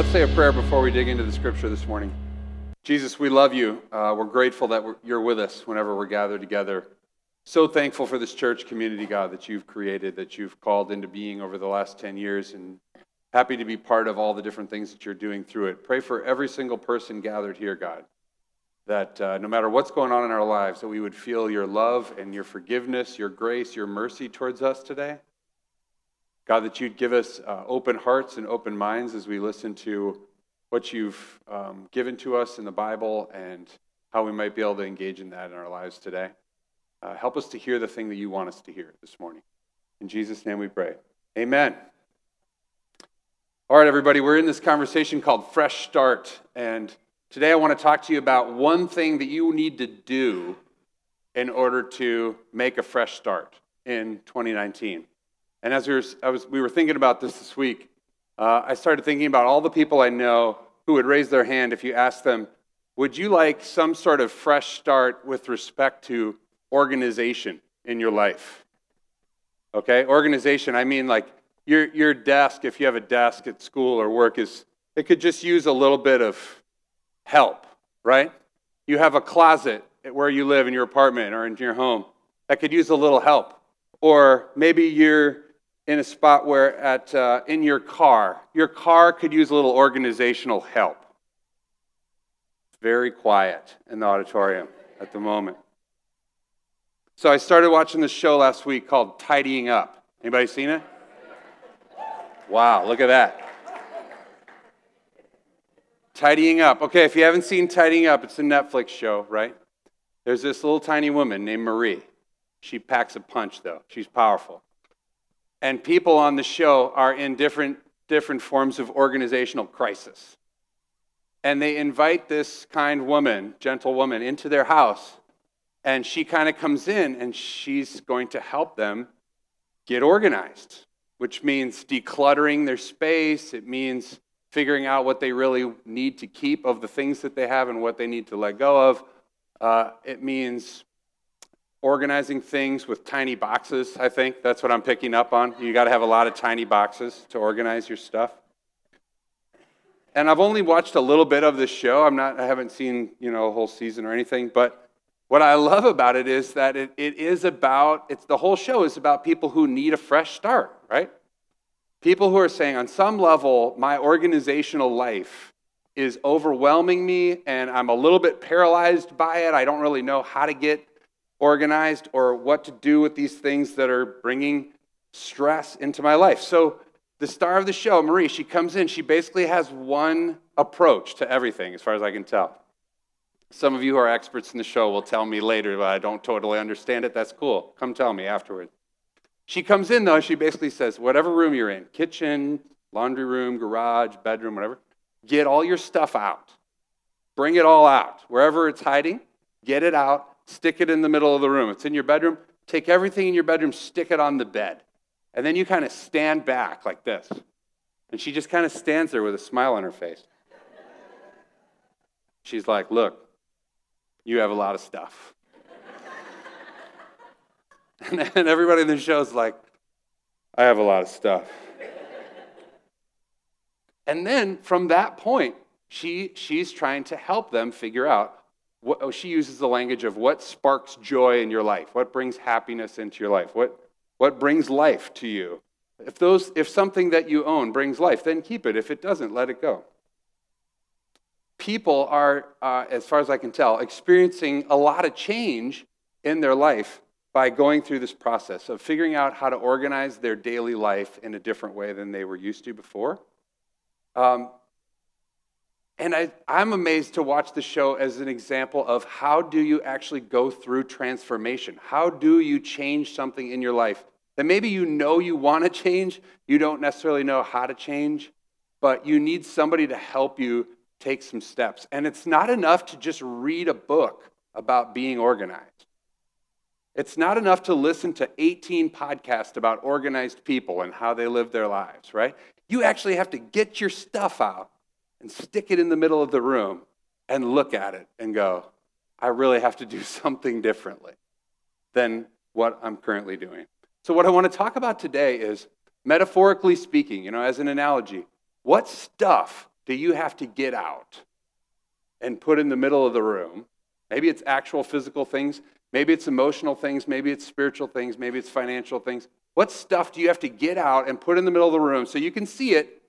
Let's say a prayer before we dig into the scripture this morning. Jesus, we love you. Uh, we're grateful that we're, you're with us whenever we're gathered together. So thankful for this church community, God, that you've created, that you've called into being over the last 10 years, and happy to be part of all the different things that you're doing through it. Pray for every single person gathered here, God, that uh, no matter what's going on in our lives, that we would feel your love and your forgiveness, your grace, your mercy towards us today. God, that you'd give us uh, open hearts and open minds as we listen to what you've um, given to us in the Bible and how we might be able to engage in that in our lives today. Uh, help us to hear the thing that you want us to hear this morning. In Jesus' name we pray. Amen. All right, everybody, we're in this conversation called Fresh Start. And today I want to talk to you about one thing that you need to do in order to make a fresh start in 2019. And as we were, was, we were thinking about this this week, uh, I started thinking about all the people I know who would raise their hand if you asked them, Would you like some sort of fresh start with respect to organization in your life? Okay, organization, I mean like your, your desk, if you have a desk at school or work, is it could just use a little bit of help, right? You have a closet where you live in your apartment or in your home that could use a little help. Or maybe you're in a spot where at uh, in your car your car could use a little organizational help. Very quiet in the auditorium at the moment. So i started watching this show last week called tidying up. Anybody seen it? Wow look at that. Tidying up. Okay if you haven't seen tidying up it's a netflix show right? There's this little tiny woman named marie. She packs a punch though. She's powerful and people on the show are in different, different forms of organizational crisis. And they invite this kind woman, gentle woman, into their house. And she kind of comes in and she's going to help them get organized, which means decluttering their space. It means figuring out what they really need to keep of the things that they have and what they need to let go of. Uh, it means organizing things with tiny boxes, I think. That's what I'm picking up on. You got to have a lot of tiny boxes to organize your stuff. And I've only watched a little bit of this show. I'm not I haven't seen, you know, a whole season or anything, but what I love about it is that it, it is about it's the whole show is about people who need a fresh start, right? People who are saying on some level my organizational life is overwhelming me and I'm a little bit paralyzed by it. I don't really know how to get organized or what to do with these things that are bringing stress into my life. So, the star of the show, Marie, she comes in, she basically has one approach to everything, as far as I can tell. Some of you who are experts in the show will tell me later that I don't totally understand it. That's cool. Come tell me afterward. She comes in, though, she basically says, whatever room you're in kitchen, laundry room, garage, bedroom, whatever get all your stuff out. Bring it all out. Wherever it's hiding, get it out stick it in the middle of the room. It's in your bedroom. Take everything in your bedroom, stick it on the bed. And then you kind of stand back like this. And she just kind of stands there with a smile on her face. She's like, Look, you have a lot of stuff. and everybody in the show is like, I have a lot of stuff. and then from that point, she, she's trying to help them figure out what, oh, she uses the language of what sparks joy in your life, what brings happiness into your life, what, what brings life to you. If, those, if something that you own brings life, then keep it. If it doesn't, let it go. People are, uh, as far as I can tell, experiencing a lot of change in their life by going through this process of figuring out how to organize their daily life in a different way than they were used to before. Um, and I, I'm amazed to watch the show as an example of how do you actually go through transformation? How do you change something in your life that maybe you know you want to change, you don't necessarily know how to change, but you need somebody to help you take some steps. And it's not enough to just read a book about being organized. It's not enough to listen to 18 podcasts about organized people and how they live their lives, right? You actually have to get your stuff out and stick it in the middle of the room and look at it and go, I really have to do something differently than what I'm currently doing. So, what I want to talk about today is metaphorically speaking, you know, as an analogy, what stuff do you have to get out and put in the middle of the room? Maybe it's actual physical things, maybe it's emotional things, maybe it's spiritual things, maybe it's financial things. What stuff do you have to get out and put in the middle of the room so you can see it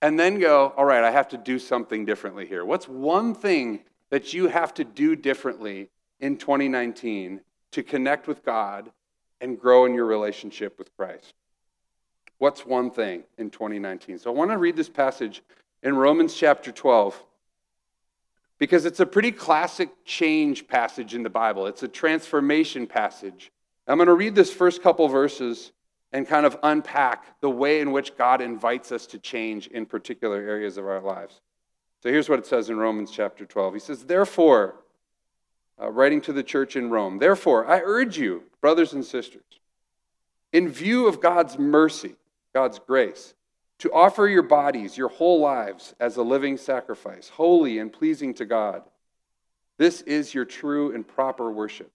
and then go, all right, I have to do something differently here? What's one thing that you have to do differently in 2019 to connect with God and grow in your relationship with Christ? What's one thing in 2019? So I want to read this passage in Romans chapter 12 because it's a pretty classic change passage in the Bible. It's a transformation passage. I'm going to read this first couple verses and kind of unpack the way in which God invites us to change in particular areas of our lives. So here's what it says in Romans chapter 12. He says, Therefore, uh, writing to the church in Rome, therefore, I urge you, brothers and sisters, in view of God's mercy, God's grace, to offer your bodies, your whole lives, as a living sacrifice, holy and pleasing to God. This is your true and proper worship.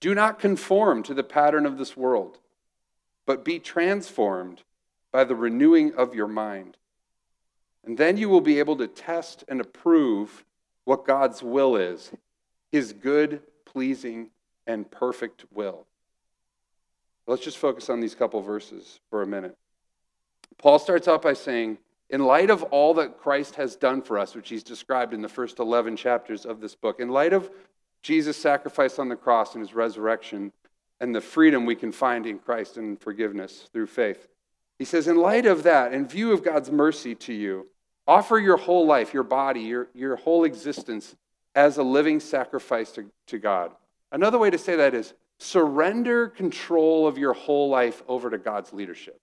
Do not conform to the pattern of this world, but be transformed by the renewing of your mind. And then you will be able to test and approve what God's will is his good, pleasing, and perfect will. Let's just focus on these couple verses for a minute. Paul starts out by saying, in light of all that Christ has done for us, which he's described in the first 11 chapters of this book, in light of Jesus' sacrifice on the cross and his resurrection and the freedom we can find in Christ and forgiveness through faith, he says, in light of that, in view of God's mercy to you, offer your whole life, your body, your, your whole existence as a living sacrifice to, to God. Another way to say that is surrender control of your whole life over to God's leadership.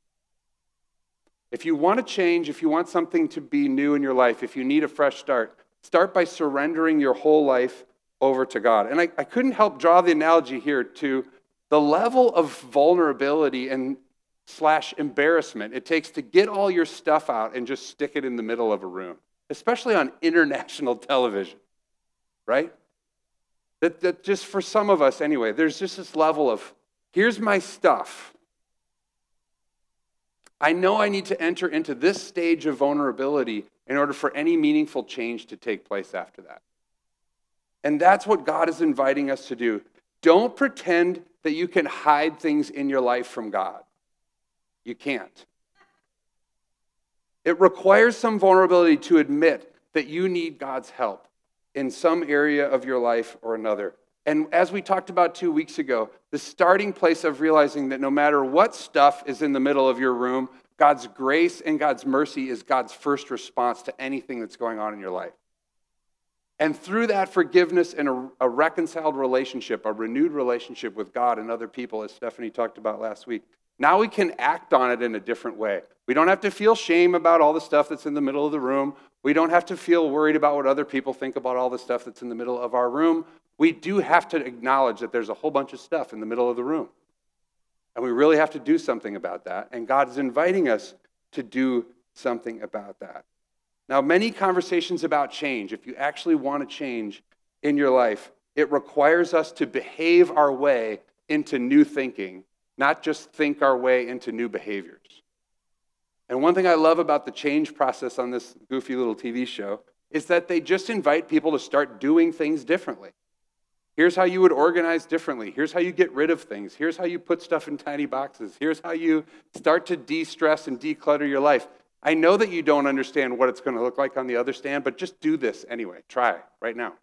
If you want to change, if you want something to be new in your life, if you need a fresh start, start by surrendering your whole life over to God. And I, I couldn't help draw the analogy here to the level of vulnerability and slash embarrassment it takes to get all your stuff out and just stick it in the middle of a room, especially on international television, right? That, that just for some of us anyway, there's just this level of here's my stuff. I know I need to enter into this stage of vulnerability in order for any meaningful change to take place after that. And that's what God is inviting us to do. Don't pretend that you can hide things in your life from God. You can't. It requires some vulnerability to admit that you need God's help in some area of your life or another. And as we talked about two weeks ago, the starting place of realizing that no matter what stuff is in the middle of your room, God's grace and God's mercy is God's first response to anything that's going on in your life. And through that forgiveness and a, a, reconciled relationship, a renewed relationship with God and other people, as Stephanie talked about last week, now we can act on it in a different way. We don't have to feel shame about all the stuff that's in the middle of the room. We don't have to feel worried about what other people think about all the stuff that's in the middle of our room. We do have to acknowledge that there's a whole bunch of stuff in the middle of the room. And we really have to do something about that. And God is inviting us to do something about that. Now, many conversations about change, if you actually want to change in your life, it requires us to behave our way into new thinking, not just think our way into new behaviors. And one thing I love about the change process on this goofy little TV show is that they just invite people to start doing things differently. Here's how you would organize differently. Here's how you get rid of things. Here's how you put stuff in tiny boxes. Here's how you start to de stress and declutter your life. I know that you don't understand what it's going to look like on the other stand, but just do this anyway. Try right now.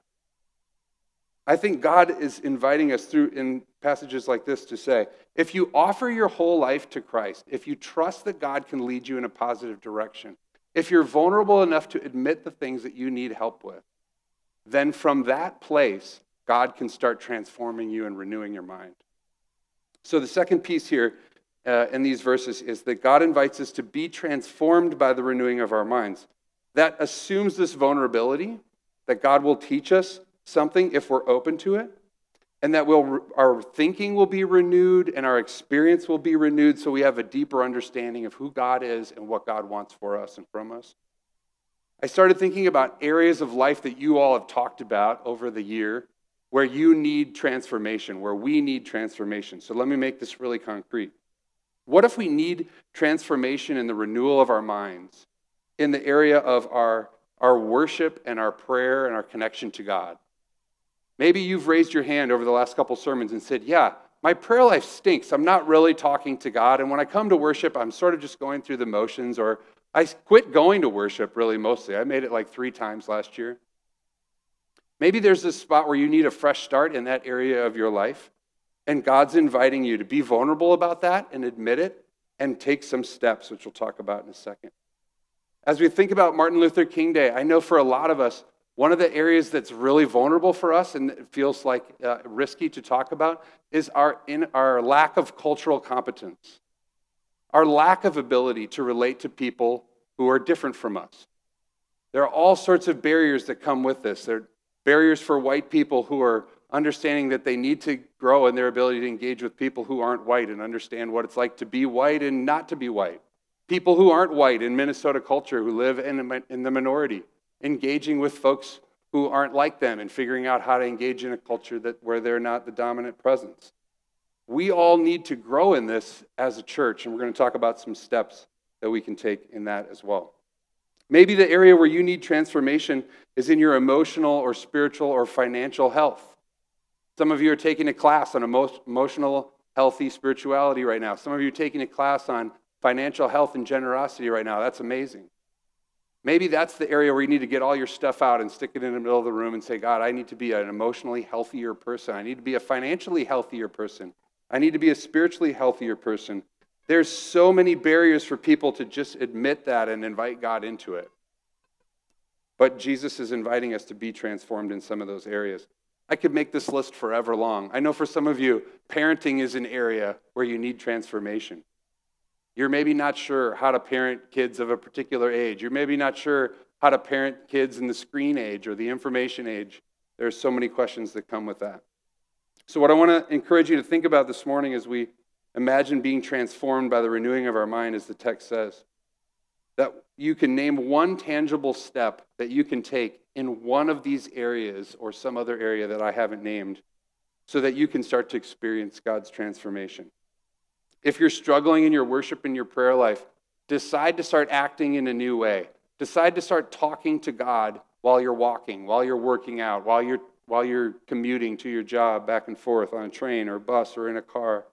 I think God is inviting us through in passages like this to say if you offer your whole life to Christ, if you trust that God can lead you in a positive direction, if you're vulnerable enough to admit the things that you need help with, then from that place, God can start transforming you and renewing your mind. So, the second piece here uh, in these verses is that God invites us to be transformed by the renewing of our minds. That assumes this vulnerability, that God will teach us something if we're open to it, and that we'll, our thinking will be renewed and our experience will be renewed so we have a deeper understanding of who God is and what God wants for us and from us. I started thinking about areas of life that you all have talked about over the year where you need transformation, where we need transformation. So let me make this really concrete. What if we need transformation in the renewal of our minds in the area of our, our worship and our prayer and our connection to God. Maybe you've raised your hand over the last couple sermons and said, Yeah, my prayer life stinks. I'm not really talking to God. And when I come to worship, I'm sort of just going through the motions, or I quit going to worship really mostly. I made it like three times last year. Maybe there's a spot where you need a fresh start in that area of your life, and God's inviting you to be vulnerable about that and admit it and take some steps, which we'll talk about in a second. As we think about Martin Luther King Day, I know for a lot of us, one of the areas that's really vulnerable for us and it feels like uh, risky to talk about is our, in our lack of cultural competence, our lack of ability to relate to people who are different from us. There are all sorts of barriers that come with this. There are barriers for white people who are understanding that they need to grow in their ability to engage with people who aren't white and understand what it's like to be white and not to be white. People who aren't white in Minnesota culture who live in, in the minority engaging with folks who aren't like them and figuring out how to engage in a culture that, where they're not the dominant presence. We all need to grow in this as a church, and we're going to talk about some steps that we can take in that as well. Maybe the area where you need transformation is in your emotional or spiritual or financial health. Some of you are taking a class on emotional, healthy spirituality right now. Some of you are taking a class on financial health and generosity right now. That's amazing. Maybe that's the area where you need to get all your stuff out and stick it in the middle of the room and say, God, I need to be an emotionally healthier person. I need to be a financially healthier person. I need to be a spiritually healthier person. There's so many barriers for people to just admit that and invite God into it. But Jesus is inviting us to be transformed in some of those areas. I could make this list forever long. I know for some of you, parenting is an area where you need transformation. You're maybe not sure how to parent kids of a particular age. You're maybe not sure how to parent kids in the screen age or the information age. There's so many questions that come with that. So, what I want to encourage you to think about this morning as we imagine being transformed by the renewing of our mind, as the text says, that you can name one tangible step that you can take in one of these areas or some other area that I haven't named so that you can start to experience God's transformation. If you're struggling in your worship and your prayer life, decide to start acting in a new way. Decide to start talking to God while you're walking, while you're working out, while you're, while you're commuting to your job back and forth on a train or bus or in a car.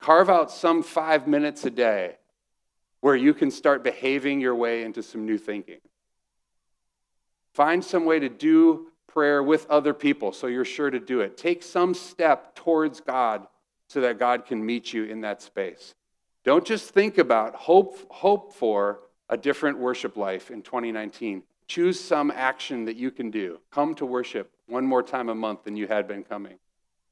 Carve out some five minutes a day where you can start behaving your way into some new thinking. Find some way to do prayer with other people so you're sure to do it. Take some step towards God so that God can meet you in that space. Don't just think about, hope, hope for a different worship life in 2019. Choose some action that you can do. Come to worship one more time a month than you had been coming.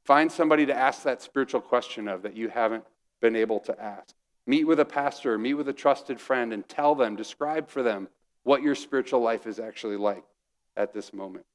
Find somebody to ask that spiritual question of that you haven't been able to ask. Meet with a pastor, meet with a trusted friend, and tell them, describe for them what your spiritual life is actually like at this moment.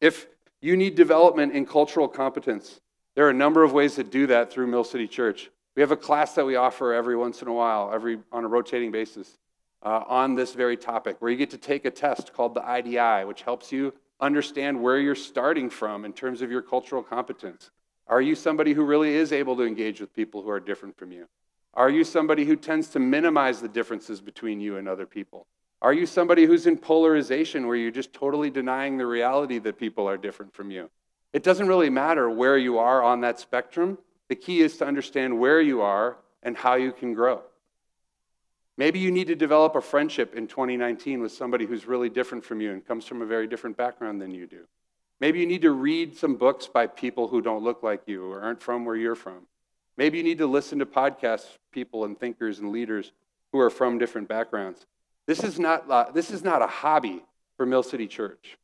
If you need development in cultural competence, there are a number of ways to do that through Mill City Church. We have a class that we offer every once in a while, every on a rotating basis, uh, on this very topic, where you get to take a test called the IDI, which helps you understand where you're starting from in terms of your cultural competence. Are you somebody who really is able to engage with people who are different from you? Are you somebody who tends to minimize the differences between you and other people? Are you somebody who's in polarization where you're just totally denying the reality that people are different from you? It doesn't really matter where you are on that spectrum. The key is to understand where you are and how you can grow. Maybe you need to develop a friendship in 2019 with somebody who's really different from you and comes from a very different background than you do. Maybe you need to read some books by people who don't look like you or aren't from where you're from. Maybe you need to listen to podcasts, people and thinkers and leaders who are from different backgrounds. This is not, uh, this is not a hobby for Mill City Church.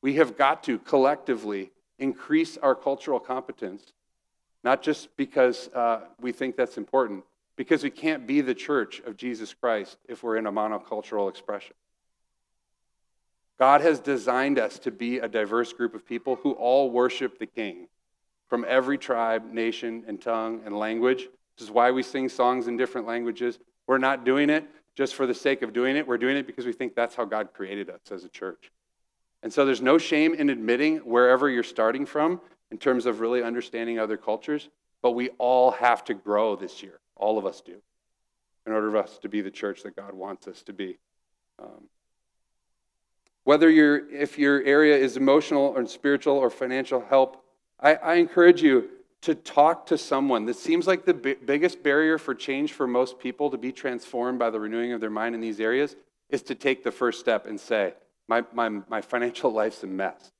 We have got to collectively increase our cultural competence, not just because uh, we think that's important, because we can't be the church of Jesus Christ if we're in a monocultural expression. God has designed us to be a diverse group of people who all worship the King from every tribe, nation, and tongue and language. This is why we sing songs in different languages. We're not doing it just for the sake of doing it. We're doing it because we think that's how God created us as a church. And so there's no shame in admitting wherever you're starting from in terms of really understanding other cultures, but we all have to grow this year. All of us do, in order for us to be the church that God wants us to be. Um, whether you're, if your area is emotional or spiritual or financial help, I, I encourage you to talk to someone. This seems like the b- biggest barrier for change for most people to be transformed by the renewing of their mind in these areas is to take the first step and say, my, my, my financial life's a mess.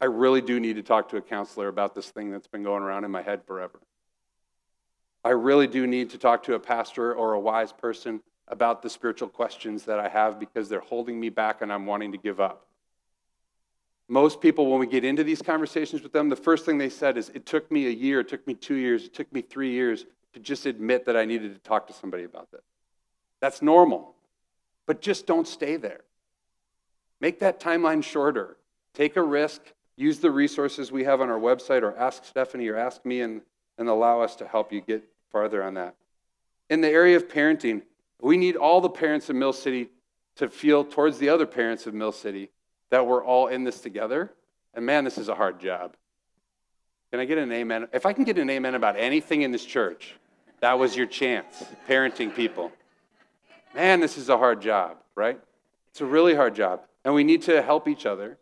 I really do need to talk to a counselor about this thing that's been going around in my head forever. I really do need to talk to a pastor or a wise person about the spiritual questions that I have because they're holding me back and I'm wanting to give up. Most people, when we get into these conversations with them, the first thing they said is, It took me a year, it took me two years, it took me three years to just admit that I needed to talk to somebody about this. That's normal. But just don't stay there. Make that timeline shorter. Take a risk. Use the resources we have on our website, or ask Stephanie or ask me, and, and allow us to help you get farther on that. In the area of parenting, we need all the parents of Mill City to feel towards the other parents of Mill City that we're all in this together. And man, this is a hard job. Can I get an amen? If I can get an amen about anything in this church, that was your chance, parenting people. Man, this is a hard job, right? It's a really hard job. And we need to help each other.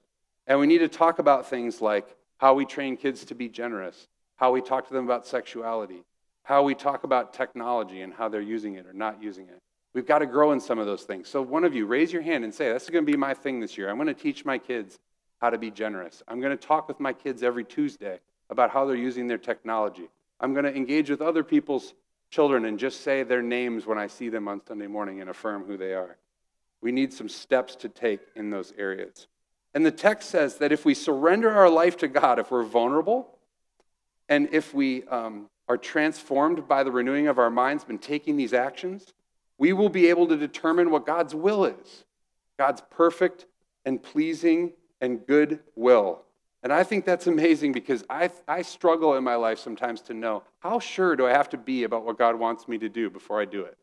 And we need to talk about things like how we train kids to be generous, how we talk to them about sexuality, how we talk about technology and how they're using it or not using it. We've got to grow in some of those things. So, one of you, raise your hand and say, This is going to be my thing this year. I'm going to teach my kids how to be generous. I'm going to talk with my kids every Tuesday about how they're using their technology. I'm going to engage with other people's children and just say their names when I see them on Sunday morning and affirm who they are. We need some steps to take in those areas. And the text says that if we surrender our life to God, if we're vulnerable, and if we um, are transformed by the renewing of our minds, been taking these actions, we will be able to determine what God's will is God's perfect and pleasing and good will. And I think that's amazing because I, I struggle in my life sometimes to know how sure do I have to be about what God wants me to do before I do it?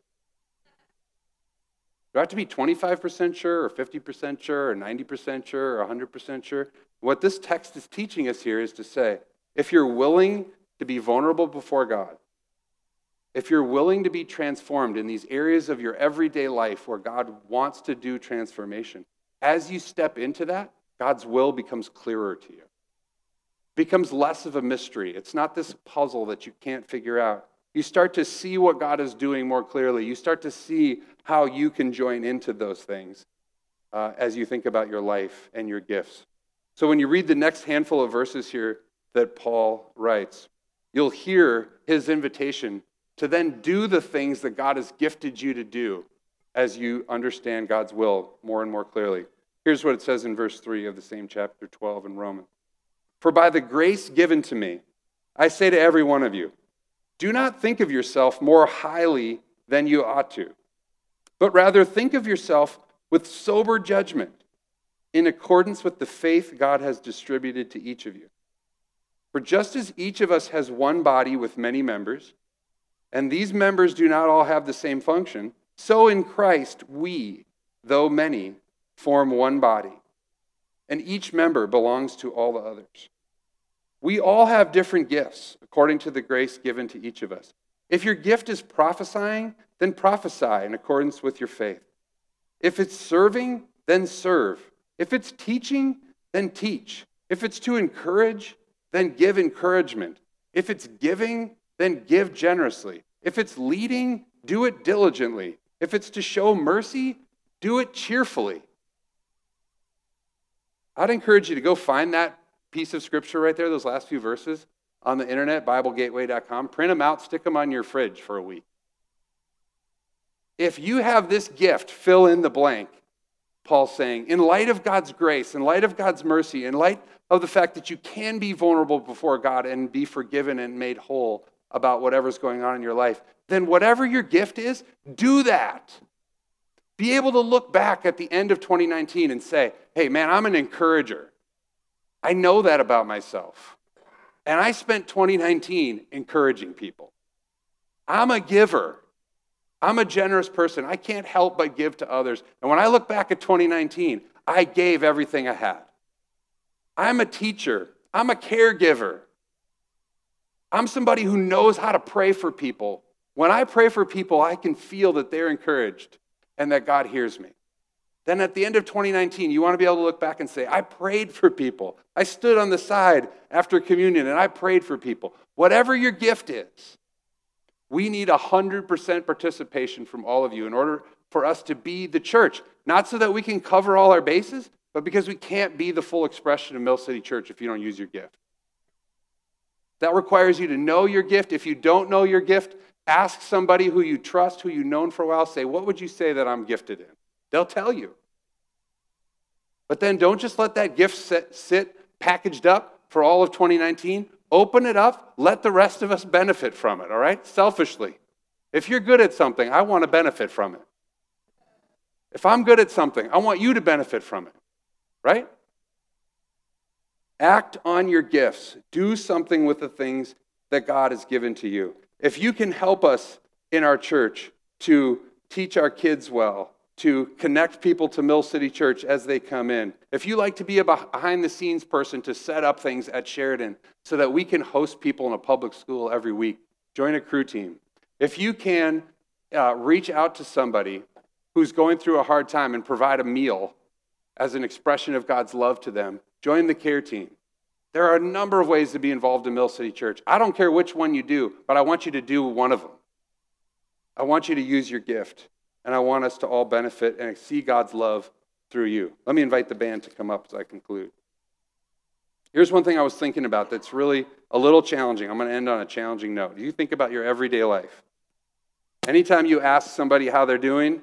Do I have to be 25% sure, or 50% sure, or 90% sure, or 100% sure? What this text is teaching us here is to say if you're willing to be vulnerable before God, if you're willing to be transformed in these areas of your everyday life where God wants to do transformation, as you step into that, God's will becomes clearer to you. It becomes less of a mystery. It's not this puzzle that you can't figure out. You start to see what God is doing more clearly. You start to see how you can join into those things uh, as you think about your life and your gifts. So when you read the next handful of verses here that Paul writes, you'll hear his invitation to then do the things that God has gifted you to do as you understand God's will more and more clearly. Here's what it says in verse 3 of the same chapter 12 in Romans For by the grace given to me, I say to every one of you, do not think of yourself more highly than you ought to, but rather think of yourself with sober judgment in accordance with the faith God has distributed to each of you. For just as each of us has one body with many members, and these members do not all have the same function, so in Christ we, though many, form one body, and each member belongs to all the others. We all have different gifts according to the grace given to each of us. If your gift is prophesying, then prophesy in accordance with your faith. If it's serving, then serve. If it's teaching, then teach. If it's to encourage, then give encouragement. If it's giving, then give generously. If it's leading, do it diligently. If it's to show mercy, do it cheerfully. I'd encourage you to go find that piece of scripture right there, those last few verses, on the internet, BibleGateway.com. Print them out, stick them on your fridge for a week. If you have this gift, fill in the blank. Paul's saying, in light of God's grace, in light of God's mercy, in light of the fact that you can be vulnerable before God and be forgiven and made whole about whatever's going on in your life, then whatever your gift is, do that. Be able to look back at the end of 2019 and say, hey, man, I'm an encourager. I know that about myself. And I spent 2019 encouraging people. I'm a giver. I'm a generous person. I can't help but give to others. And when I look back at 2019, I gave everything I had. I'm a teacher, I'm a caregiver. I'm somebody who knows how to pray for people. When I pray for people, I can feel that they're encouraged and that God hears me. then at the end of 2019, you want to be able to look back and say, I prayed for people. I stood on the side after communion and I prayed for people. Whatever your gift is, we need 100% participation from all of you in order for us to be the church. Not so that we can cover all our bases, but because we can't be the full expression of Mill City Church if you don't use your gift. That requires you to know your gift. If you don't know your gift, ask somebody who you trust, who you've known for a while, say, What would you say that I'm gifted in? They'll tell you. But then don't just let that gift sit, sit packaged up for all of 2019. Open it up. Let the rest of us benefit from it, all right? Selfishly. If you're good at something, I want to benefit from it. If I'm good at something, I want you to benefit from it, right? Act on your gifts. Do something with the things that God has given to you. If you can help us in our church to teach our kids well, to connect people to Mill City Church as they come in. If you like to be a behind the scenes person to set up things at Sheridan so that we can host people in a public school every week, join a crew team. If you can uh, reach out to somebody who's going through a hard time and provide a meal as an expression of God's love to them, join the care team. There are a number of ways to be involved in Mill City Church. I don't care which one you do, but I want you to do one of them. I want you to use your gift and I want us to all benefit and see God's love through you. Let me invite the band to come up as I conclude. Here's one thing I was thinking about that's really a little challenging. I'm going to end on a challenging note. You think about your everyday life. Anytime you ask somebody how they're doing,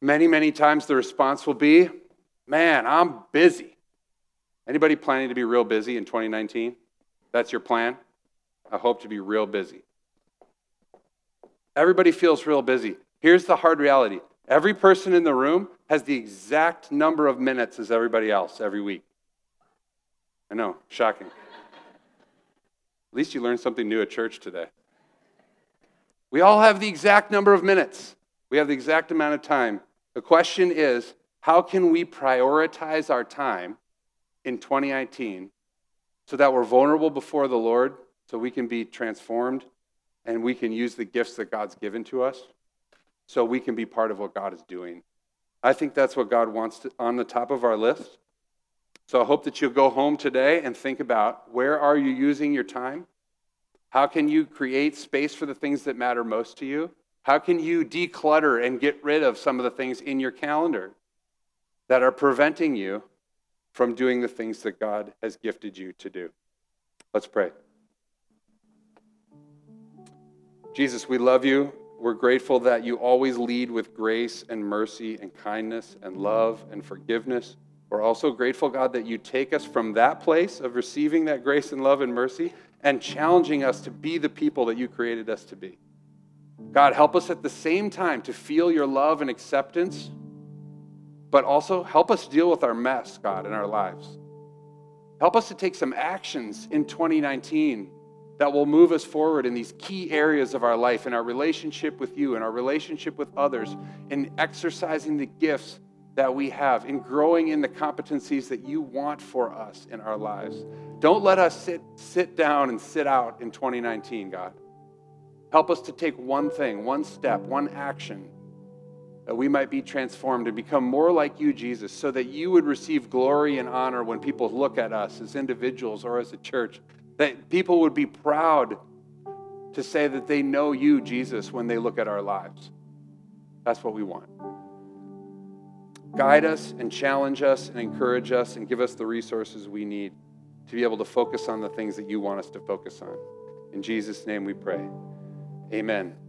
many, many times the response will be, Man, I'm busy. Anybody planning to be real busy in 2019? That's your plan? I hope to be real busy. Everybody feels real busy. Here's the hard reality every person in the room has the exact number of minutes as everybody else every week. I know, shocking. At least you learned something new at church today. We all have the exact number of minutes, we have the exact amount of time. The question is how can we prioritize our time in 2019 so that we're vulnerable before the Lord, so we can be transformed and we can use the gifts that God's given to us? so we can be part of what God is doing. I think that's what God wants to, on the top of our list. So I hope that you'll go home today and think about where are you using your time? How can you create space for the things that matter most to you? How can you declutter and get rid of some of the things in your calendar that are preventing you from doing the things that God has gifted you to do? Let's pray. Jesus, we love you. We're grateful that you always lead with grace and mercy and kindness and love and forgiveness. We're also grateful, God, that you take us from that place of receiving that grace and love and mercy and challenging us to be the people that you created us to be. God, help us at the same time to feel your love and acceptance, but also help us deal with our mess, God, in our lives. Help us to take some actions in 2019 that will move us forward in these key areas of our life, in our relationship with you, in our relationship with others, in exercising the gifts that we have, in growing in the competencies that you want for us in our lives. Don't let us sit, sit down and sit out in 2019, God. Help us to take one thing, one step, one action that we might be transformed and become more like you, Jesus, so that you would receive glory and honor when people look at us as individuals or as a church that people would be proud to say that they know you, Jesus, when they look at our lives. That's what we want. Guide us and challenge us and encourage us and give us the resources we need to be able to focus on the things that you want us to focus on. In Jesus' name we pray. Amen.